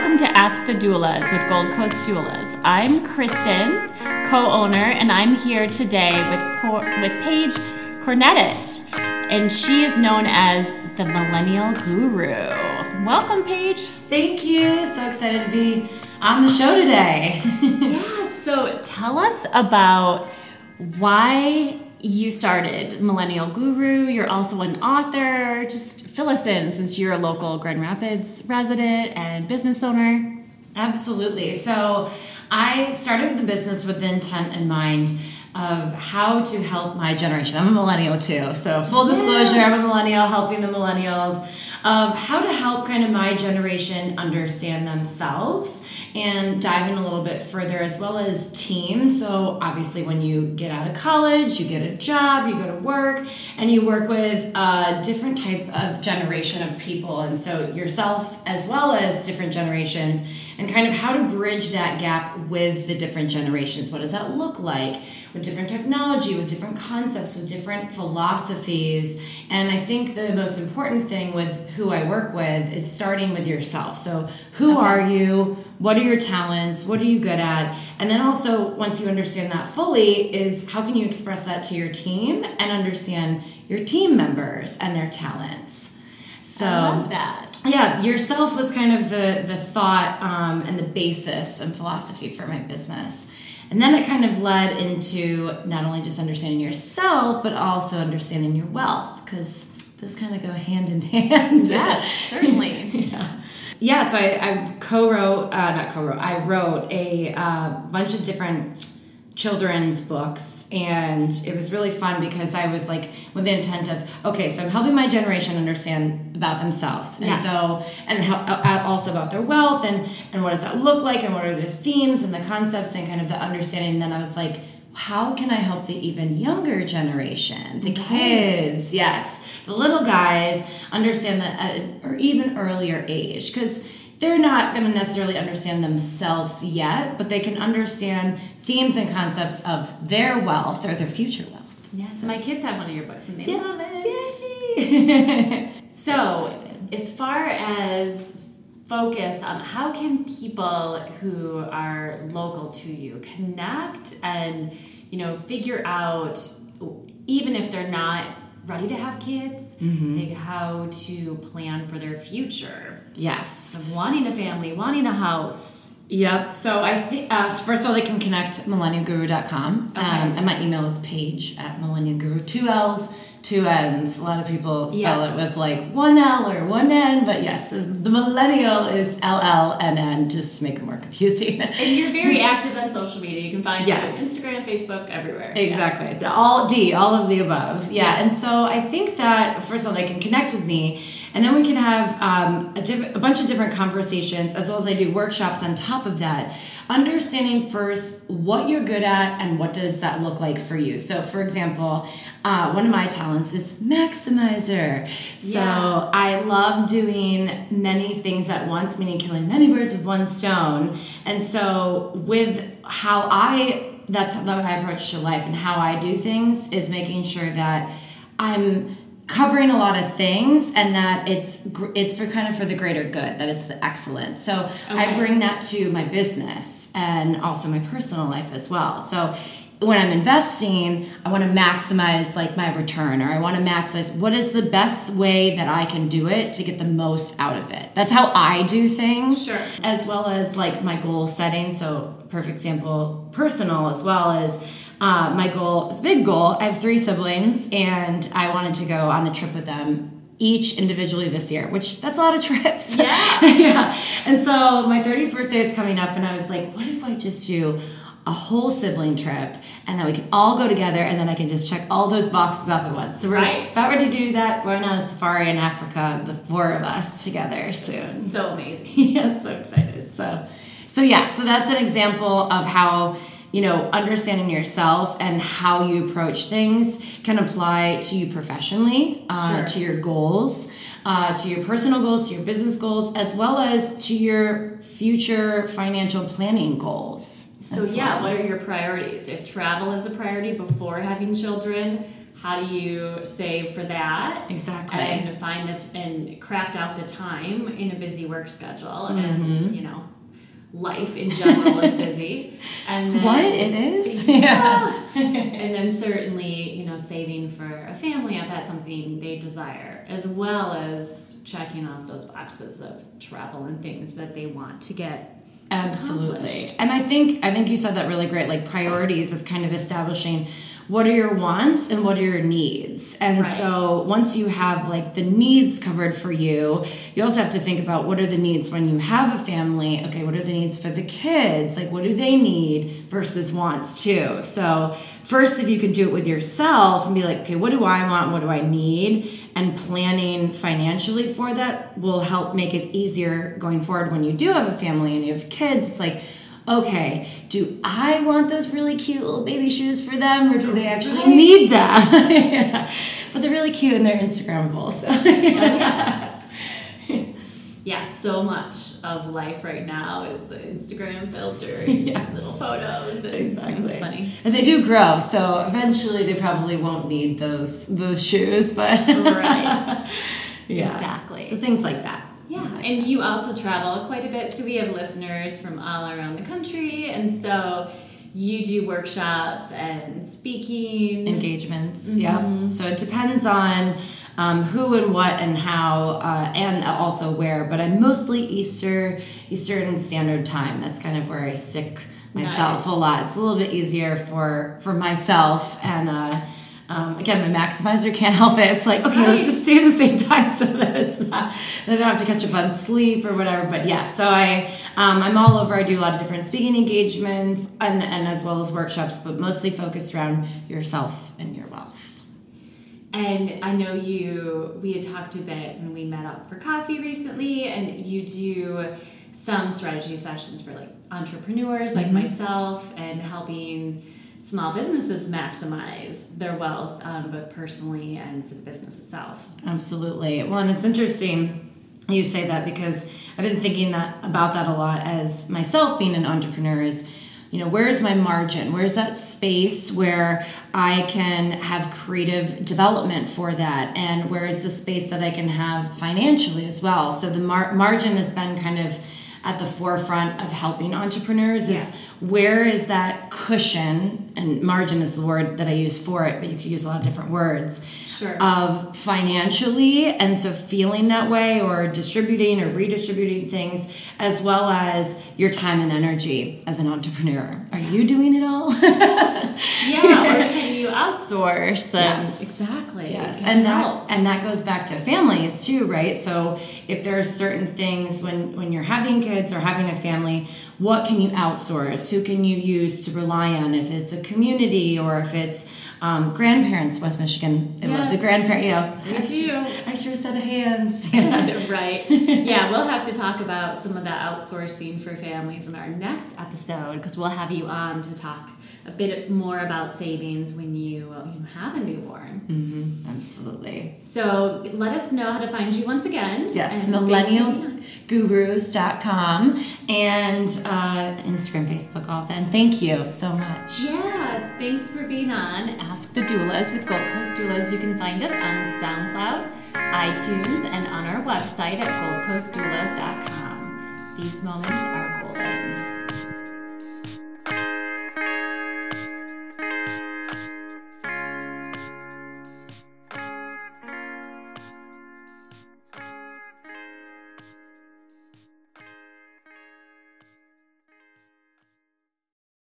Welcome to Ask the Doulas with Gold Coast Doulas. I'm Kristin, co-owner, and I'm here today with po- with Paige Cornettit, and she is known as the Millennial Guru. Welcome, Paige. Thank you. So excited to be on the show today. yeah. So tell us about why you started Millennial Guru. You're also an author. Just fill us in since you're a local Grand Rapids resident and business owner. Absolutely. So I started the business with the intent in mind of how to help my generation. I'm a millennial too. So full disclosure, I'm a millennial helping the millennials of how to help kind of my generation understand themselves and dive in a little bit further as well as team so obviously when you get out of college you get a job you go to work and you work with a different type of generation of people. And so yourself as well as different generations and kind of how to bridge that gap with the different generations. What does that look like with different technology, with different concepts, with different philosophies? And I think the most important thing with who I work with is starting with yourself. So, who okay. are you? What are your talents? What are you good at? And then also, once you understand that fully, is how can you express that to your team and understand your team members and their talents? So, I love that yeah, yourself was kind of the the thought um, and the basis and philosophy for my business. And then it kind of led into not only just understanding yourself, but also understanding your wealth, because those kind of go hand in hand. Yes, certainly. yeah. Yeah, so I, I co-wrote, uh, not co-wrote, I wrote a uh, bunch of different children's books and it was really fun because I was like with the intent of okay so I'm helping my generation understand about themselves. And yes. so and how, uh, also about their wealth and and what does that look like and what are the themes and the concepts and kind of the understanding. And then I was like how can I help the even younger generation? The kids yes. The little guys understand that at or even earlier age. Because they're not going to necessarily understand themselves yet, but they can understand themes and concepts of their wealth or their future wealth. Yes, so. my kids have one of your books and they yeah. love it. so, as far as focus on how can people who are local to you connect and you know figure out even if they're not ready to have kids, mm-hmm. like how to plan for their future. Yes. Of wanting a family, wanting a house. Yep. So I think uh, first of all, they can connect millennialguru.com. Okay. Um, and my email is paige at millennialguru. Two L's two N's. A lot of people spell yes. it with like one L or one N, but yes, the millennial is L L N N, just to make it more confusing. and you're very active on social media. You can find yes. Instagram, Facebook, everywhere. Exactly. Yeah. All D, all of the above. Yeah. Yes. And so I think that, first of all, they can connect with me. And then we can have um, a, diff- a bunch of different conversations, as well as I do workshops on top of that understanding first what you're good at and what does that look like for you. So for example uh, one of my talents is maximizer. So yeah. i love doing many things at once meaning killing many birds with one stone. And so with how i that's how i approach to life and how i do things is making sure that i'm covering a lot of things and that it's it's for kind of for the greater good that it's the excellence so okay. i bring that to my business and also my personal life as well. So when i'm investing i want to maximize like my return or i want to maximize what is the best way that i can do it to get the most out of it. That's how i do things sure. as well as like my goal setting. So perfect example personal as well as uh, my goal was a big goal. I have three siblings, and I wanted to go on a trip with them each individually this year, which that's a lot of trips. Yeah. yeah. And so my 30th birthday is coming up, and I was like, what if I just do a whole sibling trip and then we can all go together and then I can just check all those boxes off at once. So we're right. about ready to do that, going on a safari in Africa, the four of us together soon. So amazing. yeah, so excited. So so yeah, so that's an example of how you know, understanding yourself and how you approach things can apply to you professionally, uh, sure. to your goals, uh, to your personal goals, to your business goals, as well as to your future financial planning goals. So, yeah, well. what are your priorities? If travel is a priority before having children, how do you save for that Exactly. and find that and craft out the time in a busy work schedule Mm-hmm. and you know life in general is busy and then, what it is? yeah. and then certainly you know saving for a family if that's something they desire as well as checking off those boxes of travel and things that they want to get Absolutely. And I think I think you said that really great. Like priorities is kind of establishing what are your wants and what are your needs. And Right. so once you have like the needs covered for you, you also have to think about what are the needs when you have a family. Okay, what are the needs for the kids? Like what do they need versus wants too. So first if you can do it with yourself and be like, okay, what do I want? What do I need? And planning financially for that will help make it easier going forward when you do have a family and you have kids. It's like, okay, do I want those really cute little baby shoes for them or do they actually need them? yeah. But they're really cute and they're Instagrammable. So oh, yeah so much of life right now is the instagram filter and Yes. little photos and it's funny And they do grow, so eventually they probably won't need those those shoes, but right yeah. Exactly. So things like that. Yeah, and you also travel quite a bit, so we have listeners from all around the country, and so you do workshops and speaking. engagements. Mm-hmm. Yeah. So it depends on um, who and what and how, uh, and also where. But I'm mostly Easter Eastern Standard Time. That's kind of where I stick myself Nice. a lot. It's a little bit easier for for myself and. Uh, um, again, my maximizer can't help it. It's like, okay, let's just stay at the same time so that it's not, that I don't have to catch up on sleep or whatever. But yeah, so I, um, I'm all over. I do a lot of different speaking engagements and, and as well as workshops, but mostly focused around yourself and your wealth. And I know you, we had talked a bit when we met up for coffee recently, and you do some strategy sessions for like entrepreneurs like myself and helping small businesses maximize their wealth, um, both personally and for the business itself. Absolutely. Well, and it's interesting you say that because I've been thinking that about that a lot as myself being an entrepreneur is you know where's my margin where's that space where i can have creative development for that and where's the space that i can have financially as well so the mar- margin has been kind of at the forefront of helping entrepreneurs is Yes. where is that cushion and margin is the word that i use for it but you could use a lot of different words Sure. of financially and so feeling that way or distributing or redistributing things as well as your time and energy as an entrepreneur are you doing it all yeah, or can you outsource? And Yes. exactly. Yes, and help. that and that goes back to families too, right? So if there are certain things when when you're having kids or having a family, what can you outsource? Who can you use to rely on? If it's a community or if it's um, grandparents, West Michigan, I love the Yes. grandparent. You know, extra, do. extra set of hands. right. Yeah, we'll have to talk about some of that outsourcing for families in our next episode because we'll have you on to talk a bit more about savings when you, uh, you have a newborn. Mm-hmm. Absolutely. So let us know how to find you once again. Yes, And thanks for millennialgurus.com and uh, Instagram, Facebook, all of thank you so much. Yeah, thanks for being on Ask the Doulas with Gold Coast Doulas. You can find us on SoundCloud, iTunes, and on our website at goldcoastdoulas.com. These moments are.